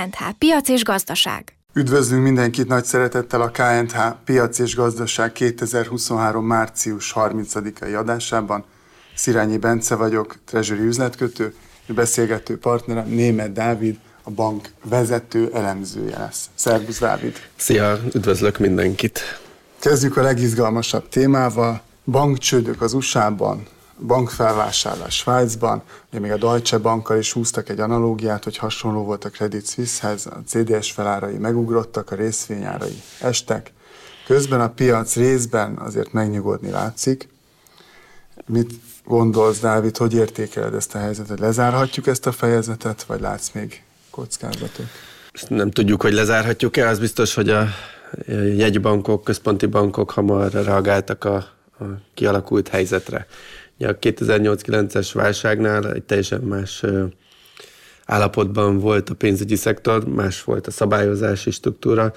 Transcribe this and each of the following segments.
KNH Piac és Gazdaság. Üdvözlünk mindenkit nagy szeretettel a KNH Piac és Gazdaság 2023. március 30-ai adásában. Szirányi Bence vagyok, Treasury üzletkötő, beszélgető partnerem Német Dávid, a bank vezető elemzője lesz. Szervusz Dávid! Szia, üdvözlök mindenkit! Kezdjük a legizgalmasabb témával. Bankcsődök az USA-ban, bankfelvásárlás Svájcban, ugye még a Deutsche Bankkal is húztak egy analógiát, hogy hasonló volt a Credit Suisse-hez, a CDS felárai megugrottak, a részvényárai estek. Közben a piac részben azért megnyugodni látszik. Mit gondolsz, Dávid, hogy értékeled ezt a helyzetet? Lezárhatjuk ezt a fejezetet, vagy látsz még kockázatot? Nem tudjuk, hogy lezárhatjuk-e, az biztos, hogy a jegybankok, központi bankok hamar reagáltak a, a kialakult helyzetre. A 2008-9-es válságnál egy teljesen más állapotban volt a pénzügyi szektor, más volt a szabályozási struktúra.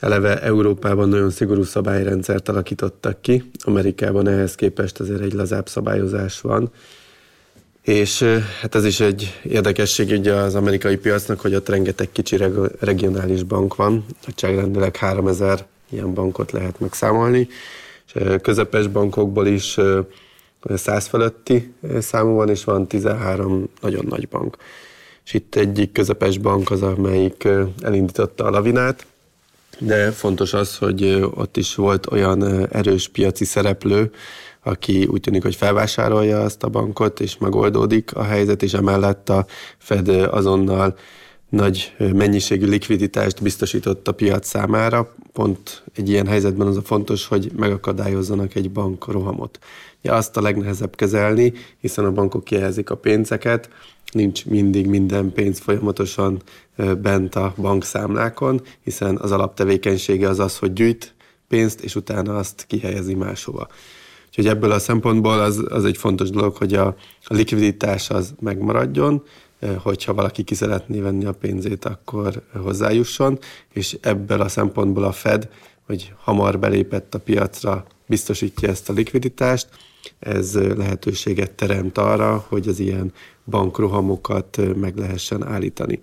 Eleve Európában nagyon szigorú szabályrendszert alakítottak ki, Amerikában ehhez képest azért egy lazább szabályozás van. És hát ez is egy érdekesség ugye az amerikai piacnak, hogy ott rengeteg kicsi regionális bank van, nagyságrendileg 3000 ilyen bankot lehet megszámolni, és közepes bankokból is 100 feletti számú van, és van 13 nagyon nagy bank. És itt egyik közepes bank az, amelyik elindította a lavinát, de fontos az, hogy ott is volt olyan erős piaci szereplő, aki úgy tűnik, hogy felvásárolja azt a bankot, és megoldódik a helyzet, és emellett a Fed azonnal nagy mennyiségű likviditást biztosított a piac számára. Pont egy ilyen helyzetben az a fontos, hogy megakadályozzanak egy bank rohamot. Ja, azt a legnehezebb kezelni, hiszen a bankok kijelzik a pénzeket, nincs mindig minden pénz folyamatosan bent a bankszámlákon, hiszen az alaptevékenysége az az, hogy gyűjt pénzt, és utána azt kihelyezi máshova. Úgyhogy ebből a szempontból az, az egy fontos dolog, hogy a, a likviditás az megmaradjon, hogyha valaki ki szeretné venni a pénzét, akkor hozzájusson, és ebből a szempontból a Fed, hogy hamar belépett a piacra, biztosítja ezt a likviditást, ez lehetőséget teremt arra, hogy az ilyen bankrohamokat meg lehessen állítani.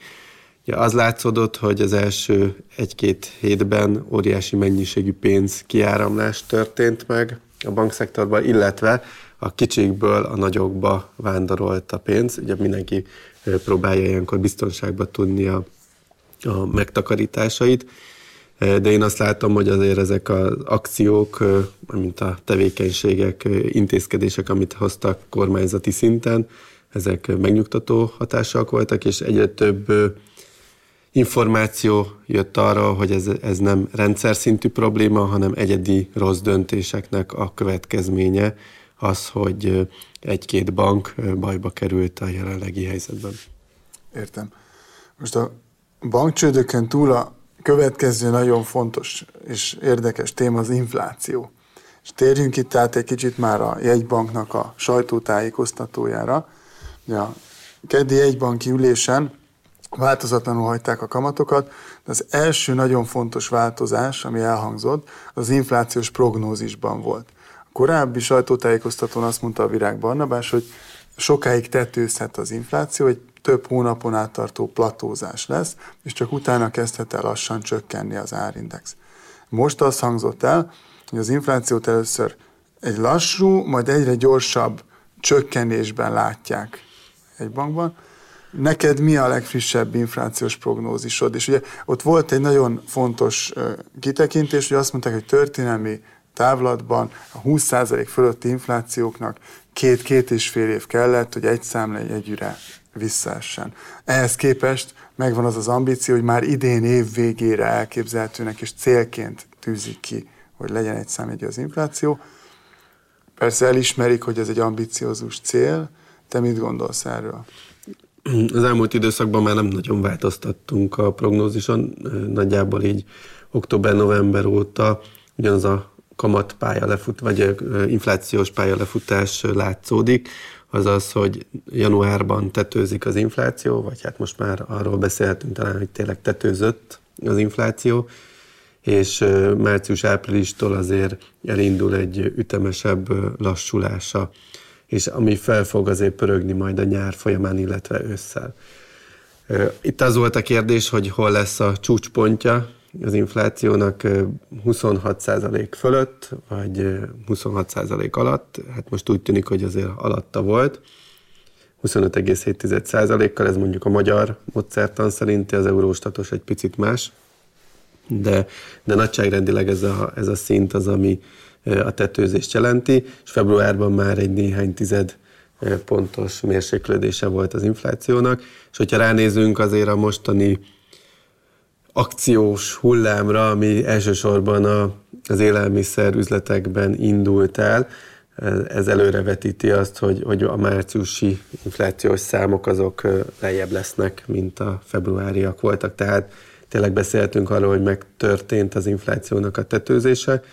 Ja, az látszódott, hogy az első egy-két hétben óriási mennyiségű pénz kiáramlás történt meg a bankszektorban, illetve a kicsikből a nagyokba vándorolt a pénz. Ugye mindenki próbálja ilyenkor biztonságba tudni a, a megtakarításait, de én azt látom, hogy azért ezek az akciók, mint a tevékenységek, intézkedések, amit hoztak kormányzati szinten, ezek megnyugtató hatással voltak, és egyre több információ jött arra, hogy ez, ez nem rendszer szintű probléma, hanem egyedi rossz döntéseknek a következménye az, hogy egy-két bank bajba került a jelenlegi helyzetben. Értem. Most a bankcsődöken túl a következő nagyon fontos és érdekes téma az infláció. És térjünk itt át egy kicsit már a jegybanknak a sajtótájékoztatójára. A keddi jegybanki ülésen változatlanul hagyták a kamatokat, de az első nagyon fontos változás, ami elhangzott, az inflációs prognózisban volt. Korábbi sajtótájékoztatón azt mondta a Virág Barnabás, hogy sokáig tetőzhet az infláció, egy több hónapon át tartó platózás lesz, és csak utána kezdhet el lassan csökkenni az árindex. Most az hangzott el, hogy az inflációt először egy lassú, majd egyre gyorsabb csökkenésben látják egy bankban. Neked mi a legfrissebb inflációs prognózisod? És ugye ott volt egy nagyon fontos kitekintés, hogy azt mondták, hogy történelmi távlatban a 20% fölötti inflációknak két-két és fél év kellett, hogy egy számla együre visszaessen. Ehhez képest megvan az az ambíció, hogy már idén év végére elképzelhetőnek és célként tűzik ki, hogy legyen egy számjegyű az infláció. Persze elismerik, hogy ez egy ambiciózus cél. Te mit gondolsz erről? Az elmúlt időszakban már nem nagyon változtattunk a prognózison, nagyjából így október-november óta ugyanaz a kamatpálya lefut, vagy inflációs pálya lefutás látszódik az az, hogy januárban tetőzik az infláció, vagy hát most már arról beszélhetünk talán, hogy tényleg tetőzött az infláció, és március-áprilistól azért elindul egy ütemesebb lassulása, és ami fel fog azért pörögni majd a nyár folyamán, illetve ősszel. Itt az volt a kérdés, hogy hol lesz a csúcspontja az inflációnak 26% fölött, vagy 26% alatt. Hát most úgy tűnik, hogy azért alatta volt. 25,7%-kal, ez mondjuk a magyar módszertan szerinti, az euróstatos egy picit más, de, de nagyságrendileg ez a, ez a szint az, ami a tetőzést jelenti, és februárban már egy néhány tized pontos mérséklődése volt az inflációnak, és hogyha ránézünk azért a mostani akciós hullámra, ami elsősorban a, az élelmiszer üzletekben indult el, ez előrevetíti azt, hogy, hogy a márciusi inflációs számok azok lejjebb lesznek, mint a februáriak voltak. Tehát tényleg beszéltünk arról, hogy megtörtént az inflációnak a tetőzése,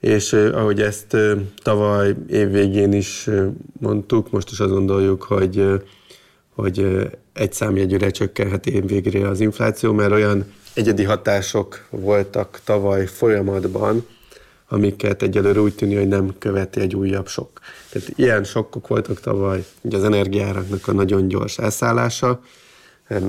és ahogy ezt tavaly évvégén is mondtuk, most is azt gondoljuk, hogy, hogy egy számjegyűre csökkenhet évvégre az infláció, mert olyan egyedi hatások voltak tavaly folyamatban, amiket egyelőre úgy tűnik, hogy nem követi egy újabb sok. Tehát ilyen sokkok voltak tavaly, ugye az energiáraknak a nagyon gyors elszállása,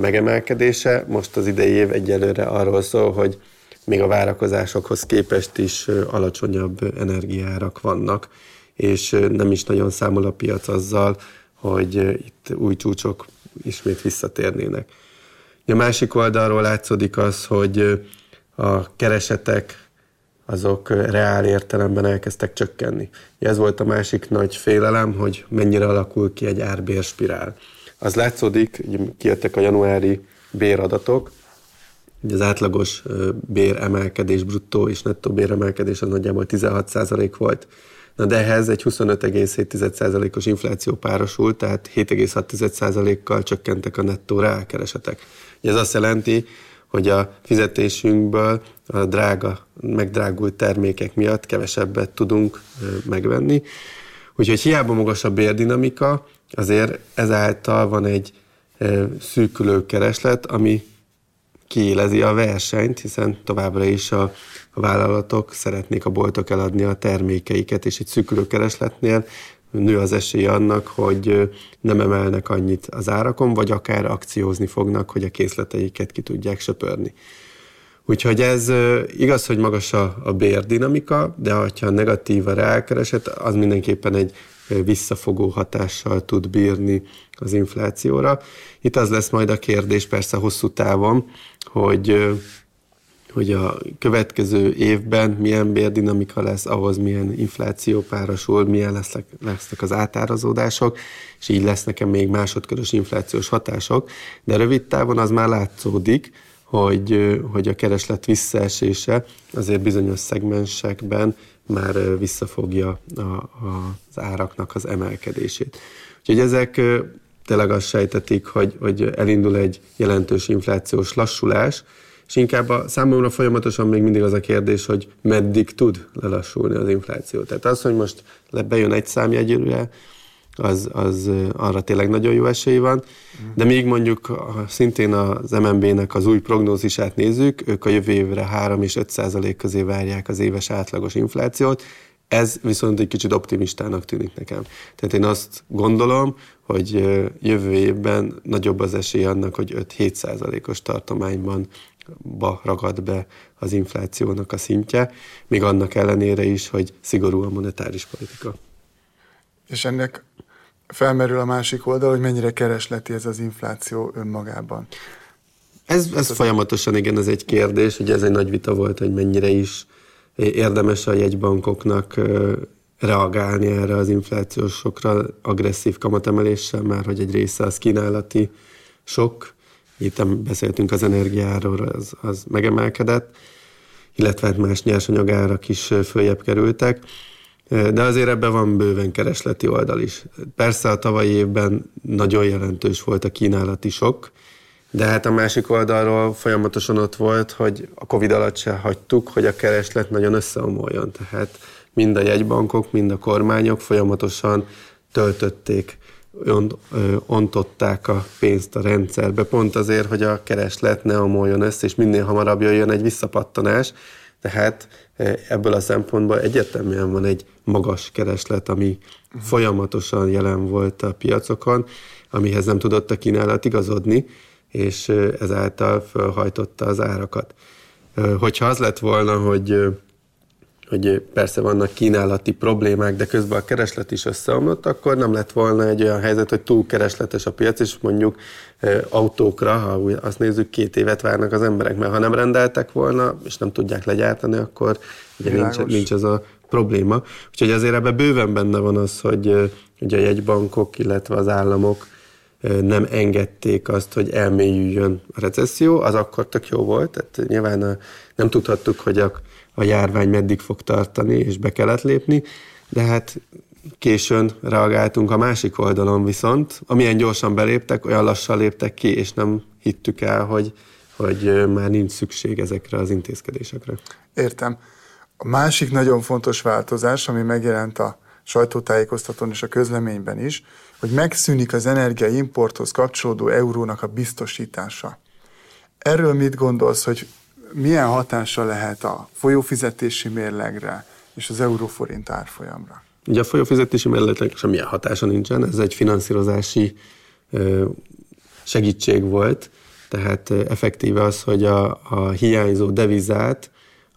megemelkedése. Most az idei év egyelőre arról szól, hogy még a várakozásokhoz képest is alacsonyabb energiárak vannak, és nem is nagyon számol a piac azzal, hogy itt új csúcsok ismét visszatérnének. A másik oldalról látszódik az, hogy a keresetek azok reál értelemben elkezdtek csökkenni. Ez volt a másik nagy félelem, hogy mennyire alakul ki egy árbérspirál. Az látszódik, kijöttek a januári béradatok, az átlagos béremelkedés, bruttó és nettó béremelkedés az nagyjából 16% volt. Na de ehhez egy 25,7%-os infláció párosult, tehát 7,6%-kal csökkentek a nettó rákeresetek. Ez azt jelenti, hogy a fizetésünkből a drága, megdrágult termékek miatt kevesebbet tudunk megvenni. Úgyhogy hiába magas a bérdinamika, azért ezáltal van egy szűkülő kereslet, ami kiélezi a versenyt, hiszen továbbra is a, vállalatok szeretnék a boltok eladni a termékeiket, és egy szűkülő keresletnél nő az esély annak, hogy nem emelnek annyit az árakon, vagy akár akciózni fognak, hogy a készleteiket ki tudják söpörni. Úgyhogy ez igaz, hogy magas a, a bérdinamika, de ha negatív a rákereset, az mindenképpen egy visszafogó hatással tud bírni az inflációra. Itt az lesz majd a kérdés persze hosszú távon, hogy hogy a következő évben milyen bérdinamika lesz, ahhoz milyen infláció párosul, milyen lesznek, lesznek az átárazódások, és így lesznek még másodkörös inflációs hatások, de rövid távon az már látszódik, hogy, hogy a kereslet visszaesése azért bizonyos szegmensekben már visszafogja a, a, az áraknak az emelkedését. Úgyhogy ezek tényleg azt sejtetik, hogy, hogy elindul egy jelentős inflációs lassulás, és inkább a számomra folyamatosan még mindig az a kérdés, hogy meddig tud lelassulni az infláció. Tehát az, hogy most bejön egy számjegyűre, az, az arra tényleg nagyon jó esély van. De még mondjuk szintén az MNB-nek az új prognózisát nézzük, ők a jövő évre 3 és 5 százalék közé várják az éves átlagos inflációt, ez viszont egy kicsit optimistának tűnik nekem. Tehát én azt gondolom, hogy jövő évben nagyobb az esély annak, hogy 5-7 százalékos tartományban ba ragad be az inflációnak a szintje, még annak ellenére is, hogy szigorú a monetáris politika. És ennek felmerül a másik oldal, hogy mennyire keresleti ez az infláció önmagában. Ez, ez folyamatosan igen, ez egy kérdés, hogy ez egy nagy vita volt, hogy mennyire is érdemes a jegybankoknak reagálni erre az inflációs sokra agresszív kamatemeléssel, már hogy egy része az kínálati sok, itt beszéltünk az energiáról, az, az megemelkedett, illetve hát más nyersanyagárak is följebb kerültek, de azért ebben van bőven keresleti oldal is. Persze a tavalyi évben nagyon jelentős volt a kínálati sok, de hát a másik oldalról folyamatosan ott volt, hogy a Covid alatt se hagytuk, hogy a kereslet nagyon összeomoljon. Tehát mind a jegybankok, mind a kormányok folyamatosan töltötték ontották a pénzt a rendszerbe, pont azért, hogy a kereslet ne omoljon össze, és minél hamarabb jöjjön egy visszapattanás. Tehát ebből a szempontból egyértelműen van egy magas kereslet, ami folyamatosan jelen volt a piacokon, amihez nem tudott a kínálat igazodni, és ezáltal fölhajtotta az árakat. Hogyha az lett volna, hogy hogy persze vannak kínálati problémák, de közben a kereslet is összeomlott, akkor nem lett volna egy olyan helyzet, hogy túl keresletes a piac, és mondjuk autókra, ha azt nézzük, két évet várnak az emberek, mert ha nem rendeltek volna, és nem tudják legyártani, akkor ugye nincs, nincs az a probléma. Úgyhogy azért ebben bőven benne van az, hogy ugye a jegybankok, illetve az államok nem engedték azt, hogy elmélyüljön a recesszió, az akkor tök jó volt, tehát nyilván nem tudhattuk, hogy a a járvány meddig fog tartani, és be kellett lépni, de hát későn reagáltunk a másik oldalon viszont, amilyen gyorsan beléptek, olyan lassan léptek ki, és nem hittük el, hogy, hogy már nincs szükség ezekre az intézkedésekre. Értem. A másik nagyon fontos változás, ami megjelent a sajtótájékoztatón és a közleményben is, hogy megszűnik az energiaimporthoz kapcsolódó eurónak a biztosítása. Erről mit gondolsz, hogy milyen hatása lehet a folyófizetési mérlegre és az euróforint árfolyamra? Ugye a folyófizetési mérlegre semmilyen hatása nincsen, ez egy finanszírozási segítség volt, tehát effektíve az, hogy a, a hiányzó devizát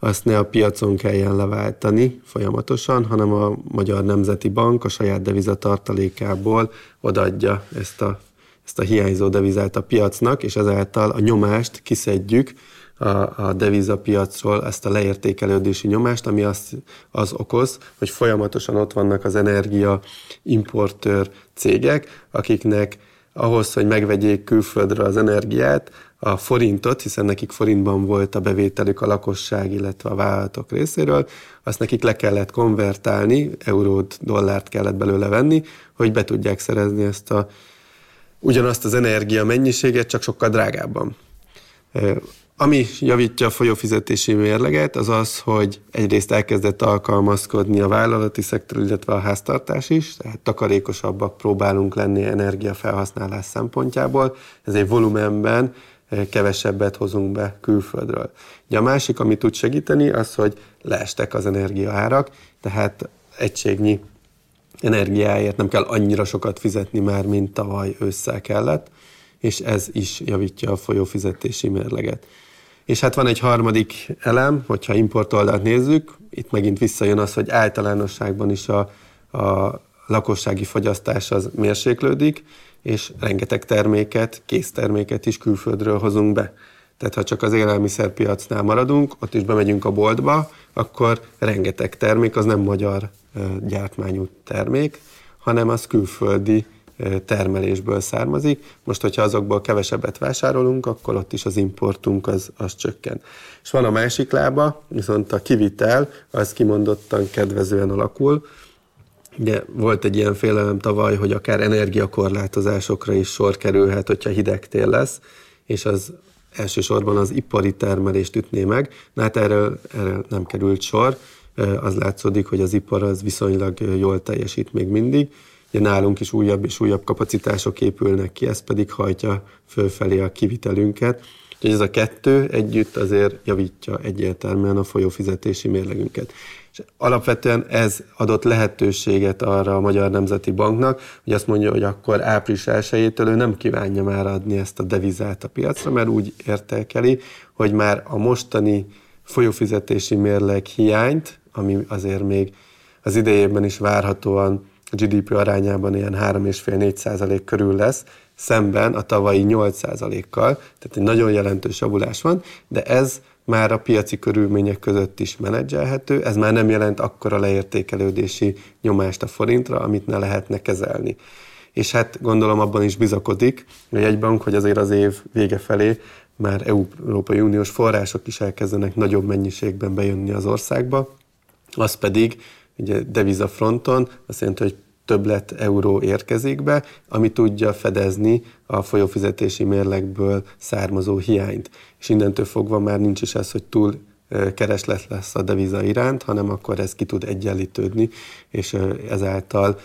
azt ne a piacon kelljen leváltani folyamatosan, hanem a Magyar Nemzeti Bank a saját devizatartalékából odaadja ezt a, ezt a hiányzó devizát a piacnak, és ezáltal a nyomást kiszedjük a, a devizapiacról ezt a leértékelődési nyomást, ami az, az okoz, hogy folyamatosan ott vannak az energia importőr cégek, akiknek ahhoz, hogy megvegyék külföldre az energiát, a forintot, hiszen nekik forintban volt a bevételük a lakosság, illetve a vállalatok részéről, azt nekik le kellett konvertálni, eurót, dollárt kellett belőle venni, hogy be tudják szerezni ezt a ugyanazt az energia mennyiséget, csak sokkal drágábban. Ami javítja a folyófizetési mérleget, az az, hogy egyrészt elkezdett alkalmazkodni a vállalati szektor, illetve a háztartás is, tehát takarékosabbak próbálunk lenni energiafelhasználás szempontjából, ezért volumenben eh, kevesebbet hozunk be külföldről. Ugye a másik, ami tud segíteni, az, hogy leestek az energiaárak, tehát egységnyi energiáért nem kell annyira sokat fizetni már, mint tavaly ősszel kellett, és ez is javítja a folyófizetési mérleget. És hát van egy harmadik elem, hogyha import oldalt nézzük, itt megint visszajön az, hogy általánosságban is a, a lakossági fogyasztás az mérséklődik, és rengeteg terméket, készterméket is külföldről hozunk be. Tehát ha csak az élelmiszerpiacnál maradunk, ott is bemegyünk a boltba, akkor rengeteg termék az nem magyar gyártmányú termék, hanem az külföldi termelésből származik. Most, hogyha azokból kevesebbet vásárolunk, akkor ott is az importunk az, az csökken. És van a másik lába, viszont a kivitel az kimondottan kedvezően alakul. Ugye volt egy ilyen félelem tavaly, hogy akár energiakorlátozásokra is sor kerülhet, hogyha hideg tél lesz, és az elsősorban az ipari termelést ütné meg. Na hát erről, erről nem került sor. Az látszódik, hogy az ipar az viszonylag jól teljesít még mindig, Ugye nálunk is újabb és újabb kapacitások épülnek ki, ez pedig hajtja fölfelé a kivitelünket. Úgyhogy ez a kettő együtt azért javítja egyértelműen a folyófizetési mérlegünket. És alapvetően ez adott lehetőséget arra a Magyar Nemzeti Banknak, hogy azt mondja, hogy akkor április 1 ő nem kívánja már adni ezt a devizát a piacra, mert úgy értékeli, hogy már a mostani folyófizetési mérleg hiányt, ami azért még az idejében is várhatóan a GDP arányában ilyen 3,5-4 százalék körül lesz, szemben a tavalyi 8 százalékkal, tehát egy nagyon jelentős javulás van, de ez már a piaci körülmények között is menedzselhető, ez már nem jelent akkora leértékelődési nyomást a forintra, amit ne lehetne kezelni. És hát gondolom abban is bizakodik, hogy egy bank, hogy azért az év vége felé már Európai Uniós források is elkezdenek nagyobb mennyiségben bejönni az országba, az pedig ugye deviza fronton, azt jelenti, hogy többlet euró érkezik be, ami tudja fedezni a folyófizetési mérlegből származó hiányt. És innentől fogva már nincs is ez, hogy túl kereslet lesz a deviza iránt, hanem akkor ez ki tud egyenlítődni, és ezáltal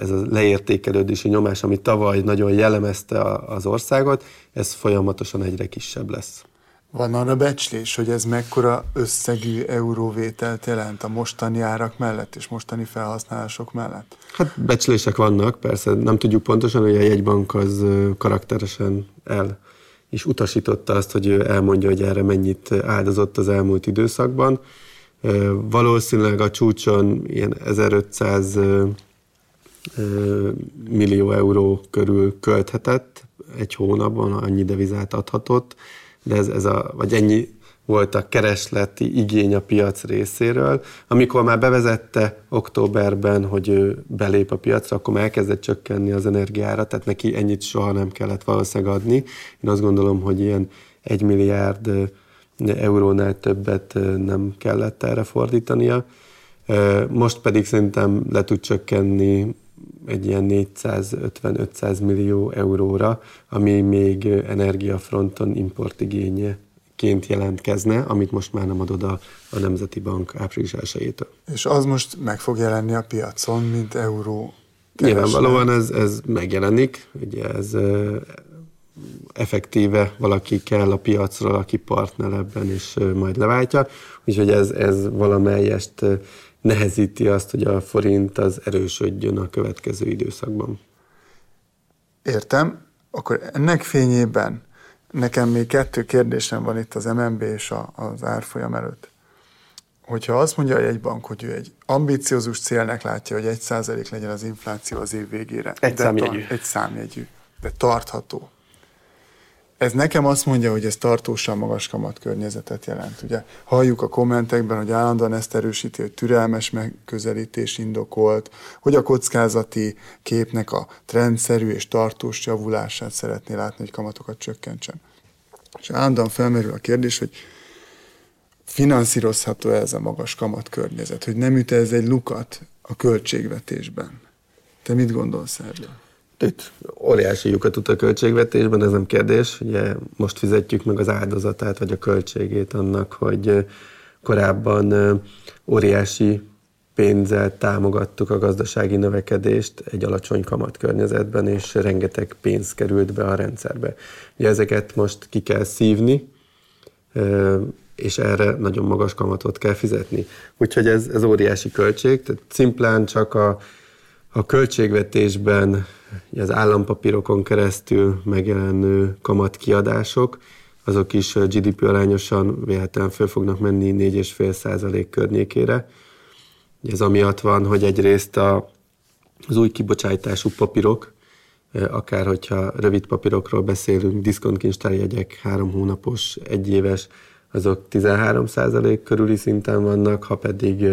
ez a leértékelődési nyomás, ami tavaly nagyon jellemezte az országot, ez folyamatosan egyre kisebb lesz. Van arra becslés, hogy ez mekkora összegű euróvételt jelent a mostani árak mellett és mostani felhasználások mellett? Hát becslések vannak, persze nem tudjuk pontosan, hogy a jegybank az karakteresen el és utasította azt, hogy elmondja, hogy erre mennyit áldozott az elmúlt időszakban. Valószínűleg a csúcson ilyen 1500 millió euró körül költhetett egy hónapban, annyi devizát adhatott, de ez, ez a, vagy ennyi volt a keresleti igény a piac részéről. Amikor már bevezette októberben, hogy ő belép a piacra, akkor már elkezdett csökkenni az energiára, tehát neki ennyit soha nem kellett valószínűleg adni. Én azt gondolom, hogy ilyen egy milliárd eurónál többet nem kellett erre fordítania. Most pedig szerintem le tud csökkenni egy ilyen 450-500 millió euróra, ami még energiafronton importigénye ként jelentkezne, amit most már nem adod a, a Nemzeti Bank április 1 És az most meg fog jelenni a piacon, mint euró kereslet. Nyilvánvalóan ez, ez megjelenik, ugye ez effektíve valaki kell a piacról, aki partner ebben, és majd leváltja. Úgyhogy ez, ez valamelyest nehezíti azt, hogy a forint az erősödjön a következő időszakban. Értem. Akkor ennek fényében nekem még kettő kérdésem van itt az MNB és a, az árfolyam előtt. Hogyha azt mondja a jegybank, hogy ő egy ambiciózus célnek látja, hogy egy százalék legyen az infláció az év végére. Egy számjegyű. Egy számjegyű, de tartható ez nekem azt mondja, hogy ez tartósan magas kamat környezetet jelent. Ugye halljuk a kommentekben, hogy állandóan ezt erősíti, hogy türelmes megközelítés indokolt, hogy a kockázati képnek a trendszerű és tartós javulását szeretné látni, hogy kamatokat csökkentsen. És állandóan felmerül a kérdés, hogy finanszírozható ez a magas kamat környezet, hogy nem üt ez egy lukat a költségvetésben. Te mit gondolsz erről? Itt óriási lyukat ut a költségvetésben, ez nem kérdés. Ugye most fizetjük meg az áldozatát, vagy a költségét annak, hogy korábban óriási pénzzel támogattuk a gazdasági növekedést egy alacsony kamat környezetben, és rengeteg pénz került be a rendszerbe. Ugye ezeket most ki kell szívni, és erre nagyon magas kamatot kell fizetni. Úgyhogy ez, ez óriási költség, tehát szimplán csak a, a költségvetésben az állampapírokon keresztül megjelenő kamatkiadások, azok is GDP arányosan véletlenül föl fognak menni 4,5 százalék környékére. Ez amiatt van, hogy egyrészt a, az új kibocsátású papírok, akár hogyha rövid papírokról beszélünk, diszkontkincstárjegyek, három hónapos, egyéves, azok 13 százalék körüli szinten vannak, ha pedig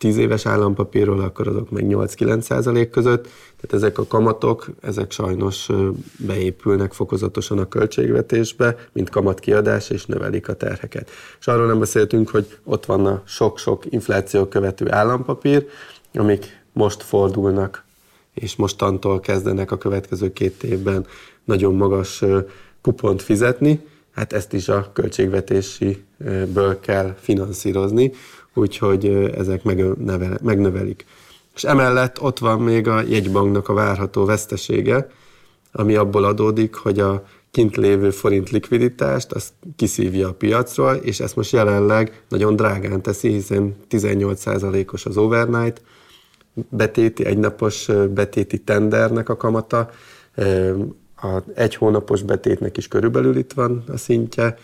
10 éves állampapírról, akkor azok meg 8-9 százalék között. Tehát ezek a kamatok, ezek sajnos beépülnek fokozatosan a költségvetésbe, mint kamatkiadás, és növelik a terheket. És arról nem beszéltünk, hogy ott van a sok-sok infláció követő állampapír, amik most fordulnak, és mostantól kezdenek a következő két évben nagyon magas kupont fizetni, hát ezt is a költségvetésiből kell finanszírozni, úgyhogy ezek megnövelik. És emellett ott van még a jegybanknak a várható vesztesége, ami abból adódik, hogy a kint lévő forint likviditást, azt kiszívja a piacról, és ezt most jelenleg nagyon drágán teszi, hiszen 18%-os az overnight, betéti, egynapos betéti tendernek a kamata, a egy hónapos betétnek is körülbelül itt van a szintje,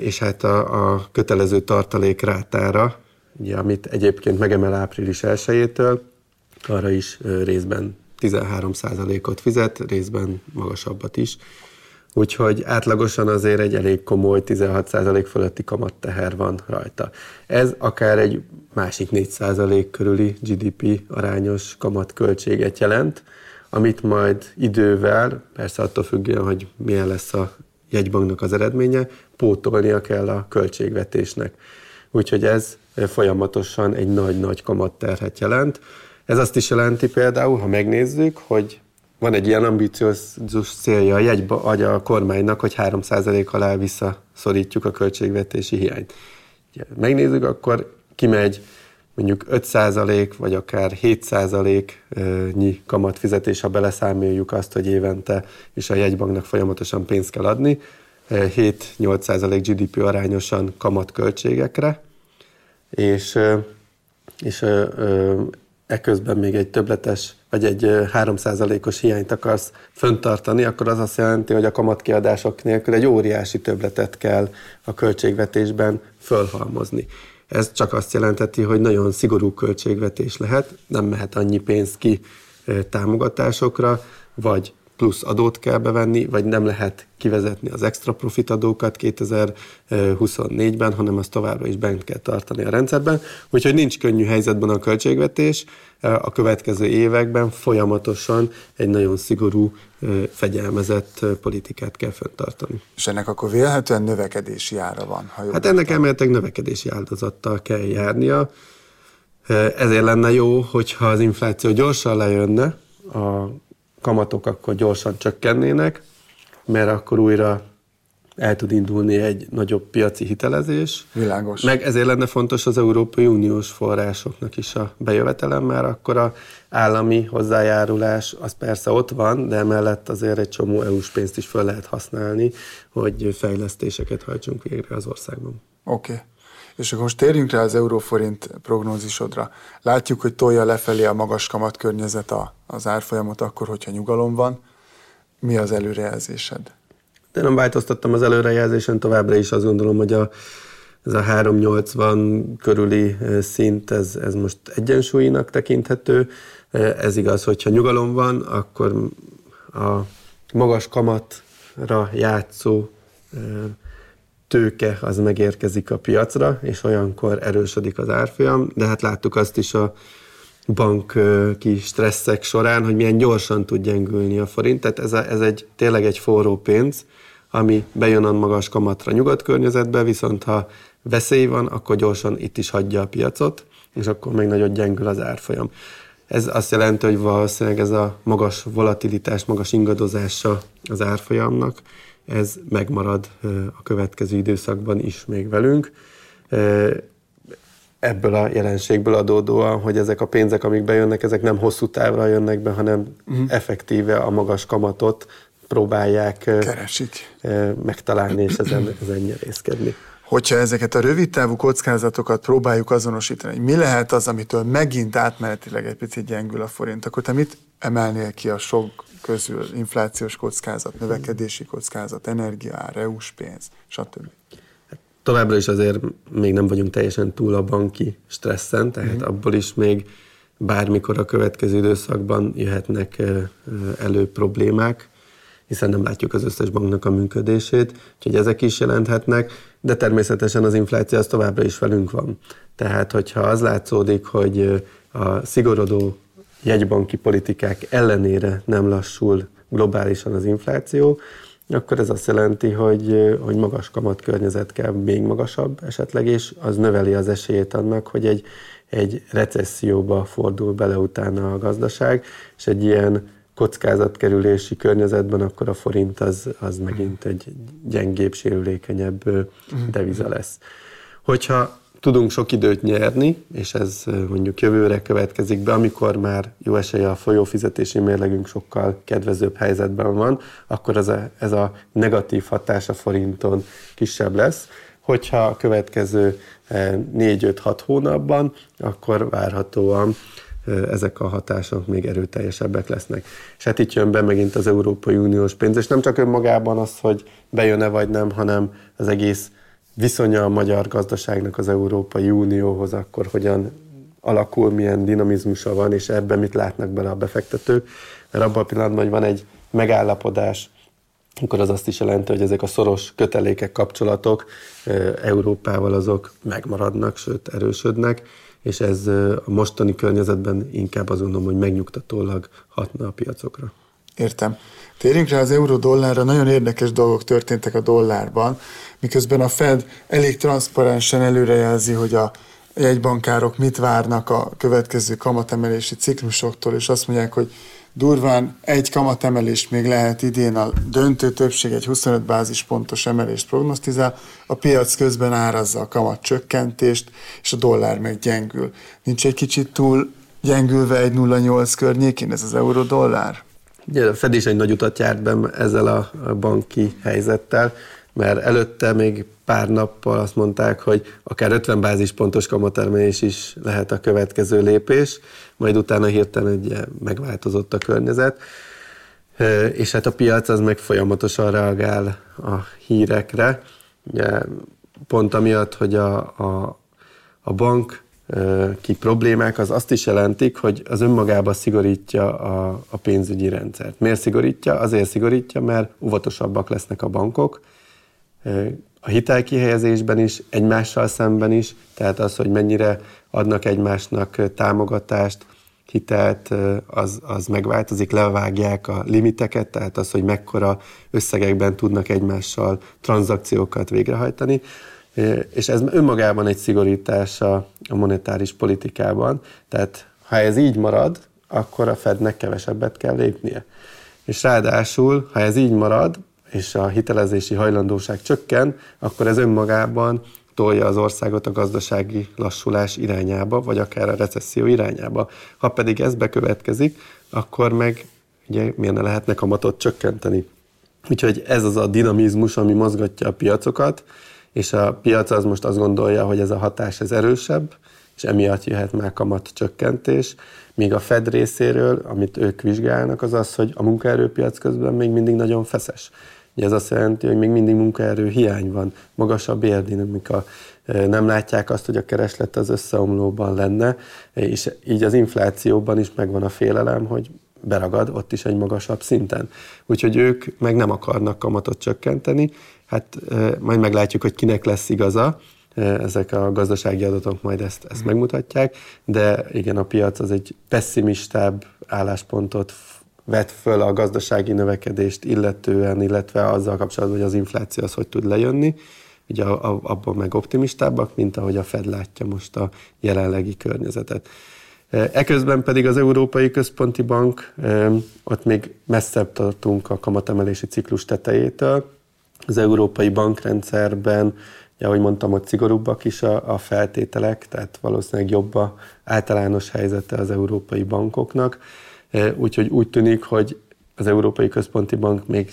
és hát a, a kötelező tartalék rátára, ugye, amit egyébként megemel április 1 arra is részben 13%-ot fizet, részben magasabbat is. Úgyhogy átlagosan azért egy elég komoly 16% fölötti kamatteher van rajta. Ez akár egy másik 4% körüli GDP arányos kamatköltséget jelent, amit majd idővel, persze attól függően, hogy milyen lesz a jegybanknak az eredménye, pótolnia kell a költségvetésnek. Úgyhogy ez folyamatosan egy nagy-nagy kamatterhet jelent. Ez azt is jelenti például, ha megnézzük, hogy van egy ilyen ambiciózus célja a, jegyba, a kormánynak, hogy 3% alá visszaszorítjuk a költségvetési hiányt. Megnézzük, akkor kimegy mondjuk 5% vagy akár 7%-nyi kamatfizetés, ha beleszámoljuk azt, hogy évente és a jegybanknak folyamatosan pénzt kell adni, 7-8% GDP arányosan kamatköltségekre, és, és eközben még egy többletes vagy egy 3%-os hiányt akarsz föntartani, akkor az azt jelenti, hogy a kamatkiadások nélkül egy óriási többletet kell a költségvetésben fölhalmozni. Ez csak azt jelenteti, hogy nagyon szigorú költségvetés lehet, nem mehet annyi pénz ki támogatásokra, vagy plusz adót kell bevenni, vagy nem lehet kivezetni az extra profit adókat 2024-ben, hanem azt továbbra is bent kell tartani a rendszerben. Úgyhogy nincs könnyű helyzetben a költségvetés, a következő években folyamatosan egy nagyon szigorú, fegyelmezett politikát kell fenntartani. És ennek akkor vélhetően növekedési ára van? Ha hát ennek emeltek növekedési áldozattal kell járnia. Ezért lenne jó, hogyha az infláció gyorsan lejönne, a kamatok akkor gyorsan csökkennének, mert akkor újra el tud indulni egy nagyobb piaci hitelezés. Világos. Meg ezért lenne fontos az Európai Uniós forrásoknak is a bejövetelem, mert akkor a állami hozzájárulás az persze ott van, de emellett azért egy csomó EU-s pénzt is fel lehet használni, hogy fejlesztéseket hajtsunk végre az országban. Oké. Okay. És akkor most térjünk rá az euróforint prognózisodra. Látjuk, hogy tolja lefelé a magas kamat környezet a, az árfolyamot akkor, hogyha nyugalom van. Mi az előrejelzésed? De nem változtattam az előrejelzésen, továbbra is azt gondolom, hogy a, ez a 380 körüli szint, ez, ez most egyensúlyinak tekinthető. Ez igaz, hogyha nyugalom van, akkor a magas kamatra játszó tőke az megérkezik a piacra, és olyankor erősödik az árfolyam, de hát láttuk azt is a banki stresszek során, hogy milyen gyorsan tud gyengülni a forint, tehát ez, a, ez egy, tényleg egy forró pénz, ami bejön a magas kamatra nyugat környezetbe, viszont ha veszély van, akkor gyorsan itt is hagyja a piacot, és akkor még nagyon gyengül az árfolyam. Ez azt jelenti, hogy valószínűleg ez a magas volatilitás, magas ingadozása az árfolyamnak, ez megmarad a következő időszakban is még velünk. Ebből a jelenségből adódóan, hogy ezek a pénzek, amik bejönnek, ezek nem hosszú távra jönnek be, hanem uh-huh. effektíve a magas kamatot próbálják Keresik. megtalálni és ezen, ezen nyerészkedni. Hogyha ezeket a rövid távú kockázatokat próbáljuk azonosítani, hogy mi lehet az, amitől megint átmenetileg egy picit gyengül a forint, akkor te mit emelnél ki a sok közül? Inflációs kockázat, növekedési kockázat, energiaár, EU-s pénz, stb. Továbbra is azért még nem vagyunk teljesen túl a banki stresszen, tehát mm. abból is még bármikor a következő időszakban jöhetnek elő problémák, hiszen nem látjuk az összes banknak a működését, úgyhogy ezek is jelenthetnek, de természetesen az infláció az továbbra is velünk van. Tehát, hogyha az látszódik, hogy a szigorodó jegybanki politikák ellenére nem lassul globálisan az infláció, akkor ez azt jelenti, hogy, hogy magas kamat környezet kell, még magasabb esetleg, és az növeli az esélyét annak, hogy egy, egy recesszióba fordul bele utána a gazdaság, és egy ilyen kockázatkerülési környezetben, akkor a forint az, az megint egy gyengébb, sérülékenyebb deviza lesz. Hogyha tudunk sok időt nyerni, és ez mondjuk jövőre következik be, amikor már jó esélye a folyófizetési mérlegünk sokkal kedvezőbb helyzetben van, akkor ez a, ez a negatív hatás a forinton kisebb lesz. Hogyha a következő 4-5-6 hónapban, akkor várhatóan ezek a hatások még erőteljesebbek lesznek. És hát itt jön be megint az Európai Uniós pénz, és nem csak önmagában az, hogy bejön-e vagy nem, hanem az egész viszonya a magyar gazdaságnak az Európai Unióhoz, akkor hogyan alakul, milyen dinamizmusa van, és ebben mit látnak bele a befektetők. Mert abban a pillanatban, hogy van egy megállapodás, akkor az azt is jelenti, hogy ezek a szoros kötelékek, kapcsolatok Európával azok megmaradnak, sőt erősödnek, és ez a mostani környezetben inkább azt gondolom, hogy megnyugtatólag hatna a piacokra. Értem. Térjünk rá az euró-dollárra, nagyon érdekes dolgok történtek a dollárban, miközben a Fed elég transzparensen előrejelzi, hogy a jegybankárok mit várnak a következő kamatemelési ciklusoktól, és azt mondják, hogy durván egy kamatemelés még lehet idén, a döntő többség egy 25 bázispontos emelést prognosztizál, a piac közben árazza a kamat csökkentést, és a dollár meg gyengül. Nincs egy kicsit túl gyengülve egy 0,8 környékén ez az euró-dollár? Ugye a Fed is egy nagy utat járt be ezzel a banki helyzettel, mert előtte még pár nappal azt mondták, hogy akár 50 bázispontos kamatermelés is lehet a következő lépés, majd utána hirtelen ugye megváltozott a környezet, és hát a piac az meg folyamatosan reagál a hírekre, ugye pont amiatt, hogy a, a, a bank ki problémák, az azt is jelentik, hogy az önmagába szigorítja a, a pénzügyi rendszert. Miért szigorítja? Azért szigorítja, mert óvatosabbak lesznek a bankok, a hitelkihelyezésben is, egymással szemben is, tehát az, hogy mennyire adnak egymásnak támogatást, hitelt, az, az megváltozik, levágják a limiteket, tehát az, hogy mekkora összegekben tudnak egymással tranzakciókat végrehajtani, és ez önmagában egy szigorítás a, a monetáris politikában, tehát ha ez így marad, akkor a Fednek kevesebbet kell lépnie. És ráadásul, ha ez így marad, és a hitelezési hajlandóság csökken, akkor ez önmagában tolja az országot a gazdasági lassulás irányába, vagy akár a recesszió irányába. Ha pedig ez bekövetkezik, akkor meg ugye miért ne lehetne kamatot csökkenteni. Úgyhogy ez az a dinamizmus, ami mozgatja a piacokat, és a piac az most azt gondolja, hogy ez a hatás ez erősebb, és emiatt jöhet már kamat csökkentés, míg a Fed részéről, amit ők vizsgálnak, az az, hogy a munkaerőpiac közben még mindig nagyon feszes. Ugye ez azt jelenti, hogy még mindig munkaerő hiány van, magasabb bérdinamika, nem látják azt, hogy a kereslet az összeomlóban lenne, és így az inflációban is megvan a félelem, hogy beragad ott is egy magasabb szinten. Úgyhogy ők meg nem akarnak kamatot csökkenteni, hát majd meglátjuk, hogy kinek lesz igaza, ezek a gazdasági adatok majd ezt, ezt megmutatják, de igen, a piac az egy pessimistább álláspontot vet föl a gazdasági növekedést illetően, illetve azzal kapcsolatban, hogy az infláció az hogy tud lejönni. Ugye abban meg optimistábbak, mint ahogy a Fed látja most a jelenlegi környezetet. Eközben pedig az Európai Központi Bank, ott még messzebb tartunk a kamatemelési ciklus tetejétől. Az európai bankrendszerben, ahogy mondtam, hogy szigorúbbak is a, a feltételek, tehát valószínűleg jobb a általános helyzete az európai bankoknak Úgyhogy úgy tűnik, hogy az Európai Központi Bank még,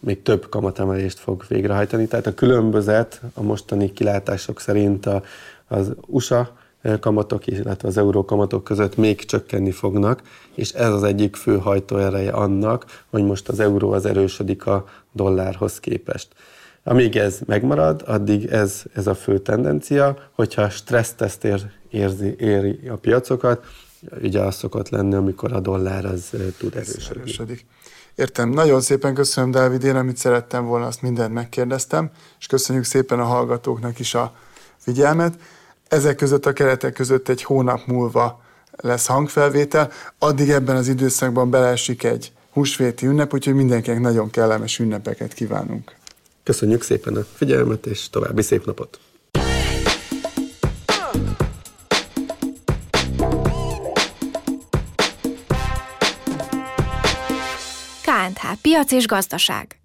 még több kamatemelést fog végrehajtani. Tehát a különbözet a mostani kilátások szerint a, az USA kamatok, illetve az euró kamatok között még csökkenni fognak, és ez az egyik fő hajtóereje annak, hogy most az euró az erősödik a dollárhoz képest. Amíg ez megmarad, addig ez, ez a fő tendencia, hogyha stresszteszt ér, érzi, éri a piacokat, ugye az szokott lenni, amikor a dollár az tud erősödni. erősödik. Értem. Nagyon szépen köszönöm, Dávid. Én, amit szerettem volna, azt mindent megkérdeztem, és köszönjük szépen a hallgatóknak is a figyelmet. Ezek között a keretek között egy hónap múlva lesz hangfelvétel, addig ebben az időszakban beleesik egy húsvéti ünnep, úgyhogy mindenkinek nagyon kellemes ünnepeket kívánunk. Köszönjük szépen a figyelmet, és további szép napot! Piac és Gazdaság